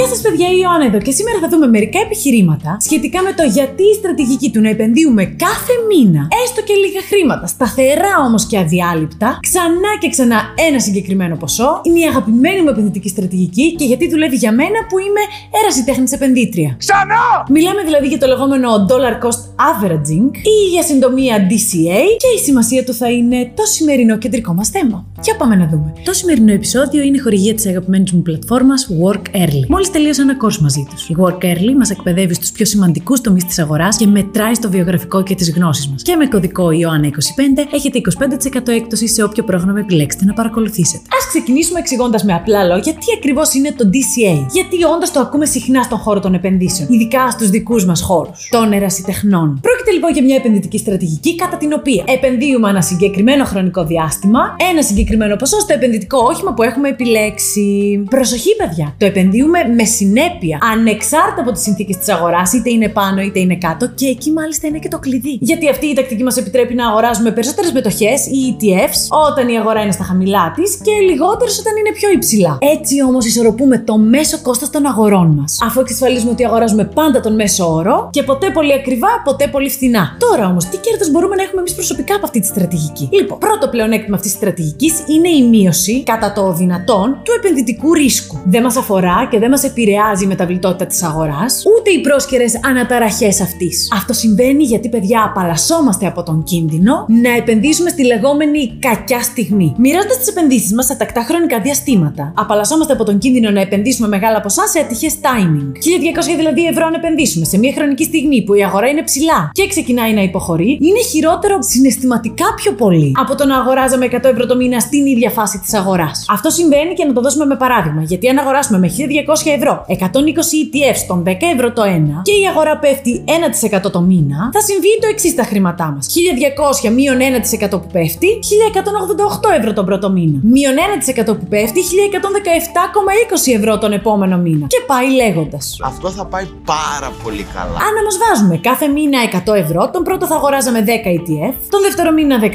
Γεια σας, παιδιά, η Ιωάννα εδώ και σήμερα θα δούμε μερικά επιχειρήματα σχετικά με το γιατί η στρατηγική του να επενδύουμε κάθε μήνα έστω και λίγα χρήματα, σταθερά όμως και αδιάλειπτα, ξανά και ξανά ένα συγκεκριμένο ποσό, είναι η αγαπημένη μου επενδυτική στρατηγική και γιατί δουλεύει για μένα που είμαι ερασιτέχνη επενδύτρια. Ξανά! Μιλάμε δηλαδή για το λεγόμενο dollar cost averaging ή για συντομία DCA και η σημασία του θα είναι το σημερινό κεντρικό μας θέμα. Για πάμε να δούμε. Το σημερινό επεισόδιο είναι χορηγία της αγαπημένης μου πλατφόρμας Work Early. Μόλις τελείωσα ένα course μαζί τους. Η Work Early μας εκπαιδεύει στους πιο σημαντικούς τομείς της αγοράς και μετράει στο βιογραφικό και τις γνώσεις μας. Και με κωδικό Ιωάννα25 έχετε 25% έκπτωση σε όποιο πρόγραμμα επιλέξετε να παρακολουθήσετε. Α ξεκινήσουμε εξηγώντας με απλά λόγια τι ακριβώς είναι το DCA. Γιατί όντως το ακούμε συχνά στον χώρο των επενδύσεων, ειδικά στους δικούς μας χώρους, των ερασιτεχνών. Πρόκειται λοιπόν για μια επενδυτική στρατηγική κατά την οποία επενδύουμε ένα συγκεκριμένο χρονικό διάστημα, ένα συγκεκριμένο ποσό στο επενδυτικό όχημα που έχουμε επιλέξει. Προσοχή, παιδιά! Το επενδύουμε με συνέπεια, ανεξάρτητα από τις συνθήκες της αγοράς, είτε είναι πάνω είτε είναι κάτω, και εκεί μάλιστα είναι και το κλειδί. Γιατί αυτή η τακτική μας επιτρέπει να αγοράζουμε περισσότερες μετοχές ή ETFs όταν η αγορά είναι στα χαμηλά της και λιγότερες όταν είναι πιο υψηλά. Έτσι όμως ισορροπούμε το μέσο κόστος των αγορών μας. Αφού εξασφαλίζουμε ότι αγοράζουμε πάντα τον μέσο όρο και ποτέ πολύ ακριβά, ποτέ πολύ φθηνά. Τώρα όμως, τι κέρδος μπορούμε να έχουμε εμείς προσωπικά από αυτή τη στρατηγική; Λοιπόν, πρώτο πλεονέκτημα αυτής της στρατηγικής είναι η μείωση κατά το δυνατόν του επενδυτικού ρίσκου. Δεν μας αφορά και δεν μας επηρεάζει η μεταβλητότητα της αγοράς, ούτε οι πρόσκαιρες αναταραχές αυτής. Αυτό συμβαίνει γιατί, παιδιά, απαλλασσόμαστε από τον κίνδυνο να επενδύσουμε στη λεγόμενη κακιά στιγμή. Μοιράζοντας τις επενδύσεις μας σε τακτά χρονικά διαστήματα. Απαλλασσόμαστε από τον κίνδυνο να επενδύσουμε μεγάλα ποσά σε ατυχές timing. 1200 δηλαδή ευρώ να επενδύσουμε σε μια χρονική στιγμή που η αγορά είναι ψηλά και ξεκινάει να υποχωρεί, είναι χειρότερο συναισθηματικά πιο πολύ από το να αγοράζαμε 100 ευρώ το μήνα στην ίδια φάση της αγοράς. Αυτό συμβαίνει και να το δώσουμε με παράδειγμα. Γιατί αν αγοράσουμε με 1200 ευρώ 120 ETFs των 10 ευρώ το ένα και η αγορά πέφτει 1% το μήνα, θα συμβεί το εξής στα χρήματά μας. 1200 μείον 1% που πέφτει, 1188 ευρώ τον πρώτο μήνα. Μείον 1% που πέφτει, 1117,20 ευρώ τον επόμενο μήνα. Και πάει λέγοντας. Αυτό θα πάει πάρα πολύ καλά. Αν όμως βάζουμε κάθε μήνα 100 ευρώ, τον πρώτο θα αγοράζαμε 10 ETF, τον δεύτερο μήνα 10,1,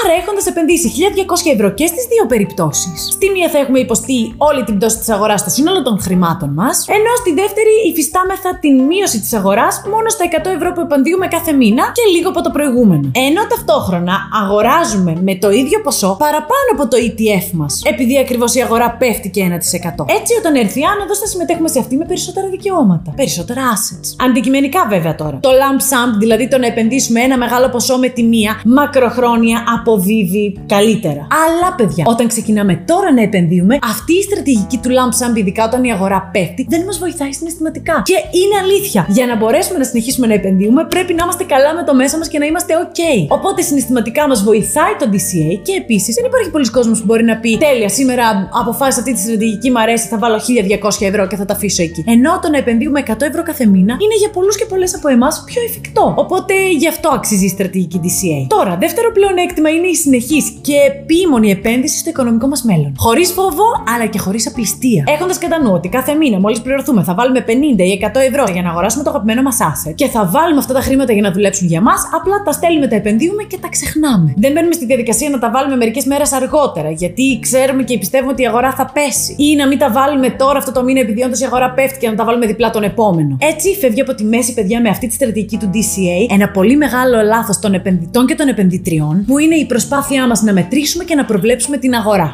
άρα έχοντας επενδύσει 1200 ευρώ και στις δύο περιπτώσεις. Στη μία θα έχουμε υποστεί όλη την πτώση της αγοράς στο σύνολο των χρημάτων μας, ενώ στη δεύτερη υφιστάμεθα την μείωση της αγοράς μόνο στα 100 ευρώ που επενδύουμε κάθε μήνα και λίγο από το προηγούμενο. Ενώ ταυτόχρονα αγοράζουμε με το ίδιο ποσό παραπάνω από το ETF μας, επειδή ακριβώς η αγορά πέφτει και 1%. Έτσι, όταν έρθει η άνοδος, θα συμμετέχουμε σε αυτή με περισσότερα δικαιώματα, περισσότερα assets. Αντικειμενικά, βέβαια τώρα. Το lump sum, δηλαδή το να επενδύσουμε ένα μεγάλο ποσό με τη μία, μακροχρόνια αποδίδει καλύτερα. Αλλά, παιδιά, όταν ξεκινάμε τώρα να επενδύουμε, αυτή η στρατηγική του lump sum, ειδικά όταν η αγορά πέφτει, δεν μας βοηθάει συναισθηματικά. Και είναι αλήθεια. Για να μπορέσουμε να συνεχίσουμε να επενδύουμε, πρέπει να είμαστε καλά με το μέσα μας και να είμαστε OK. Οπότε συναισθηματικά μας βοηθάει το DCA και επίσης δεν υπάρχει πολλοί κόσμος που μπορεί να πει Τέλεια, σήμερα αποφάσισα αυτή τη στρατηγική, μου αρέσει, θα βάλω 1200 ευρώ και θα τα αφήσω εκεί. Ενώ το να επενδύουμε 100 ευρώ κάθε μήνα είναι για πολλούς και πολλές από εμάς πιο εφικτό. Οπότε γι' αυτό αξίζει η στρατηγική DCA. Τώρα, δεύτερο πλεονέκτημα είναι η συνεχής και επίμονη επένδυση στο οικονομικό μας μέλλον. Χωρίς φόβο, αλλά και χωρίς απληστία. Έχοντας κατά νου ότι κάθε μήνα, μόλις πληρωθούμε, θα βάλουμε 50 ή 100 ευρώ για να αγοράσουμε το αγαπημένο μας asset και θα βάλουμε αυτά τα χρήματα για να δουλέψουν για μας, απλά τα στέλνουμε, τα επενδύουμε και τα ξεχνάμε. Δεν μπαίνουμε στη διαδικασία να τα βάλουμε μερικές μέρες αργότερα, γιατί ξέρουμε και πιστεύουμε ότι η αγορά θα πέσει. Ή να μην τα βάλουμε τώρα αυτό το μήνα επειδή όντως η αγορά πέφτει και να τα βάλουμε διπλά τον επόμενο. Έτσι φεύγει από τη μέση, παιδιά, με αυτή τη στρατηγική του DCA ένα πολύ μεγάλο λάθος των επενδυτών και των επενδυτριών, που είναι η προσπάθειά μας να μετρήσουμε και να προβλέψουμε την αγορά.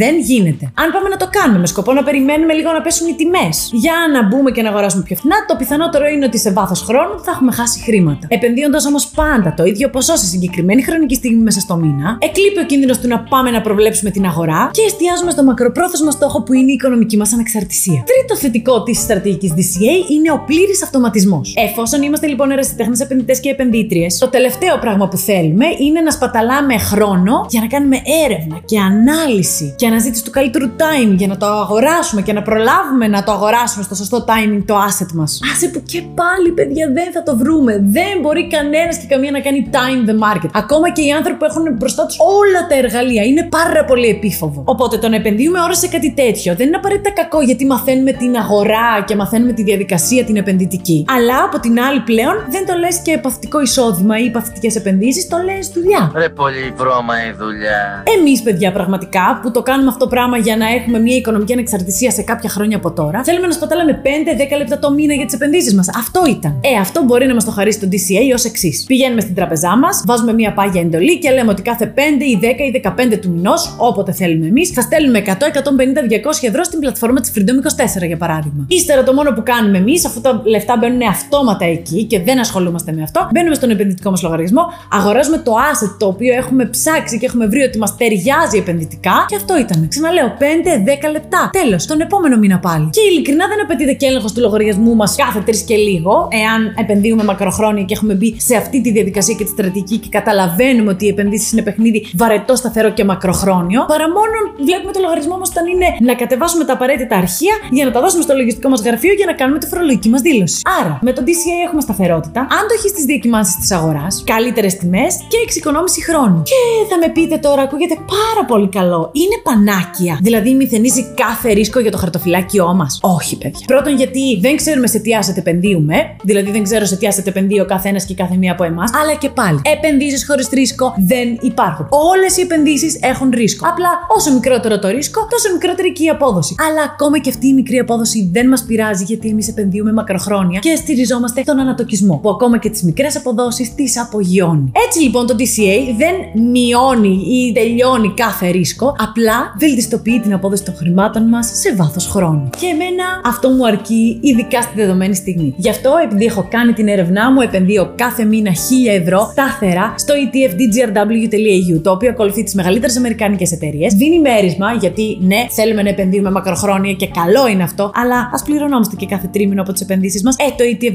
Δεν γίνεται. Αν πάμε να το κάνουμε με σκοπό να περιμένουμε λίγο να πέσουν οι τιμές για να μπούμε και να αγοράσουμε πιο φθηνά, το πιθανότερο είναι ότι σε βάθος χρόνου θα έχουμε χάσει χρήματα. Επενδύοντας όμως πάντα το ίδιο ποσό σε συγκεκριμένη χρονική στιγμή μέσα στο μήνα, εκλείπει ο κίνδυνος του να πάμε να προβλέψουμε την αγορά και εστιάζουμε στο μακροπρόθεσμο στόχο που είναι η οικονομική μας ανεξαρτησία. Τρίτο θετικό της στρατηγικής DCA είναι ο πλήρης αυτοματισμός. Εφόσον είμαστε λοιπόν ερασιτέχνες επενδυτές και επενδύτριες, το τελευταίο πράγμα που θέλουμε είναι να σπαταλάμε χρόνο για να κάνουμε έρευνα και ανάλυση και αναζήτηση του καλύτερου timing για να το αγοράσουμε και να προλάβουμε να το αγοράσουμε στο σωστό timing το asset μας. Άσε που και πάλι, παιδιά, δεν θα το βρούμε. Δεν μπορεί κανένας και καμία να κάνει time the market. Ακόμα και οι άνθρωποι που έχουν μπροστά τους όλα τα εργαλεία. Είναι πάρα πολύ επίφοβο. Οπότε το να επενδύουμε ώρα σε κάτι τέτοιο δεν είναι απαραίτητα κακό γιατί μαθαίνουμε την αγορά και μαθαίνουμε τη διαδικασία την επενδυτική. Αλλά από την άλλη πλευρά πλέον δεν το λες και παθητικό εισόδημα ή παθητικές επενδύσεις, το λες δουλειά. Ρε πολύ βρώμα η δουλειά. Εμείς, παιδιά, πραγματικά που το κάνουμε αυτό πράγμα για να έχουμε μια οικονομική ανεξαρτησία σε κάποια χρόνια από τώρα, θέλουμε να σπατάλαμε 5-10 λεπτά το μήνα για τις επενδύσεις μας. Αυτό ήταν. Ε, αυτό μπορεί να μας το χαρίσει το DCA ως εξής. Πηγαίνουμε στην τραπεζά μας, βάζουμε μια πάγια εντολή και λέμε ότι κάθε 5 ή 10 ή 15 του μηνός, όποτε θέλουμε εμείς, θα στέλνουμε 100, 150, 200 ευρώ στην πλατφόρμα της Freedom 24 για παράδειγμα. Ύστερα το μόνο που κάνουμε εμείς, αφού τα λεφτά μπαίνουν αυτόματα εκεί και δεν ασχολούμαστε με αυτό, μπαίνουμε στον επενδυτικό μας λογαριασμό, αγοράζουμε το asset το οποίο έχουμε ψάξει και έχουμε βρει ότι μας ταιριάζει επενδυτικά και αυτό ήταν. Ξαναλέω, 5-10 λεπτά. Τέλος, τον επόμενο μήνα πάλι. Και ειλικρινά δεν απαιτείται και έλεγχος του λογαριασμού μας κάθε τρεις και λίγο, εάν επενδύουμε μακροχρόνια και έχουμε μπει σε αυτή τη διαδικασία και τη στρατηγική και καταλαβαίνουμε ότι οι επενδύσεις είναι παιχνίδι βαρετό, σταθερό και μακροχρόνιο, παρά μόνο βλέπουμε το λογαριασμό μας όταν είναι να κατεβάσουμε τα απαραίτητα αρχεία για να τα δώσουμε στο λογιστικό μας γραφείο για να κάνουμε τη φορολογική μας δήλωση. Άρα, με το DCA έχουμε σταθερότητα, αν το έχεις στι διακυμάνσει της αγοράς, καλύτερες τιμές και εξοικονόμηση χρόνου. Και θα με πείτε τώρα, ακούγεται πάρα πολύ καλό. Είναι πανάκια. Δηλαδή, μηδενίζει κάθε ρίσκο για το χαρτοφυλάκιό μας. Όχι, παιδιά. Πρώτον, γιατί δεν ξέρουμε σε τι asset επενδύουμε. Δηλαδή, δεν ξέρω σε τι asset επενδύει ο καθένας και κάθε μία από εμάς. Αλλά και πάλι, επενδύσεις χωρίς ρίσκο δεν υπάρχουν. Όλες οι επενδύσεις έχουν ρίσκο. Απλά όσο μικρότερο το ρίσκο, τόσο μικρότερη και η απόδοση. Αλλά ακόμα και αυτή η μικρή απόδοση δεν μας πειράζει γιατί εμείς επενδύουμε μακροχρόνια και στηριζόμαστε στον ανατοκισμό. Που ακόμα και τις μικρές αποδόσεις τις απογειώνει. Έτσι λοιπόν το DCA δεν μειώνει ή τελειώνει κάθε ρίσκο, απλά βελτιστοποιεί την απόδοση των χρημάτων μας σε βάθος χρόνου. Και εμένα αυτό μου αρκεί, ειδικά στη δεδομένη στιγμή. Γι' αυτό, επειδή έχω κάνει την έρευνά μου, επενδύω κάθε μήνα 1000 ευρώ σταθερά στο ETF DGRW.eu, το οποίο ακολουθεί τις μεγαλύτερες αμερικάνικε εταιρείες. Δίνει μέρισμα, γιατί ναι, θέλουμε να επενδύουμε μακροχρόνια και καλό είναι αυτό, αλλά ας πληρωνόμαστε και κάθε τρίμηνο από τις επενδύσεις μας. Ε, το ETF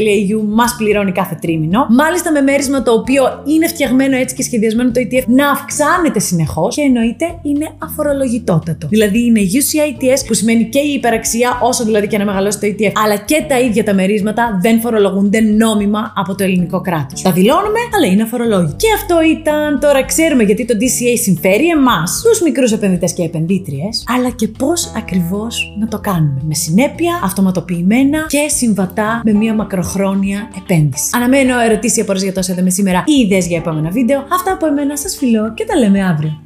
DGRW.eu μας πληρώνει κάθε τρίμηνο. Μάλιστα με μέρισμα το οποίο είναι φτιαγμένο έτσι και σχεδιασμένο το ETF να αυξάνεται συνεχώς και εννοείται είναι αφορολογητότατο. Δηλαδή είναι UCITS που σημαίνει και η υπεραξία, όσο δηλαδή και να μεγαλώσει το ETF, αλλά και τα ίδια τα μερίσματα δεν φορολογούνται νόμιμα από το ελληνικό κράτος. Τα δηλώνουμε, αλλά είναι αφορολόγητο. Και αυτό ήταν τώρα ξέρουμε γιατί το DCA συμφέρει εμάς, τους μικρούς επενδυτές και επενδύτριες, αλλά και πώς ακριβώς να το κάνουμε. Με συνέπεια, αυτοματοποιημένα και συμβατά με μια μακροχρόνια επένδυση. Αναμένω ερωτήσεις ή απορίε για το όσο είδαμε σήμερα ή ιδέες για επόμενα βίντεο. Αυτά από εμένα σας φιλώ και τα λέμε αύριο.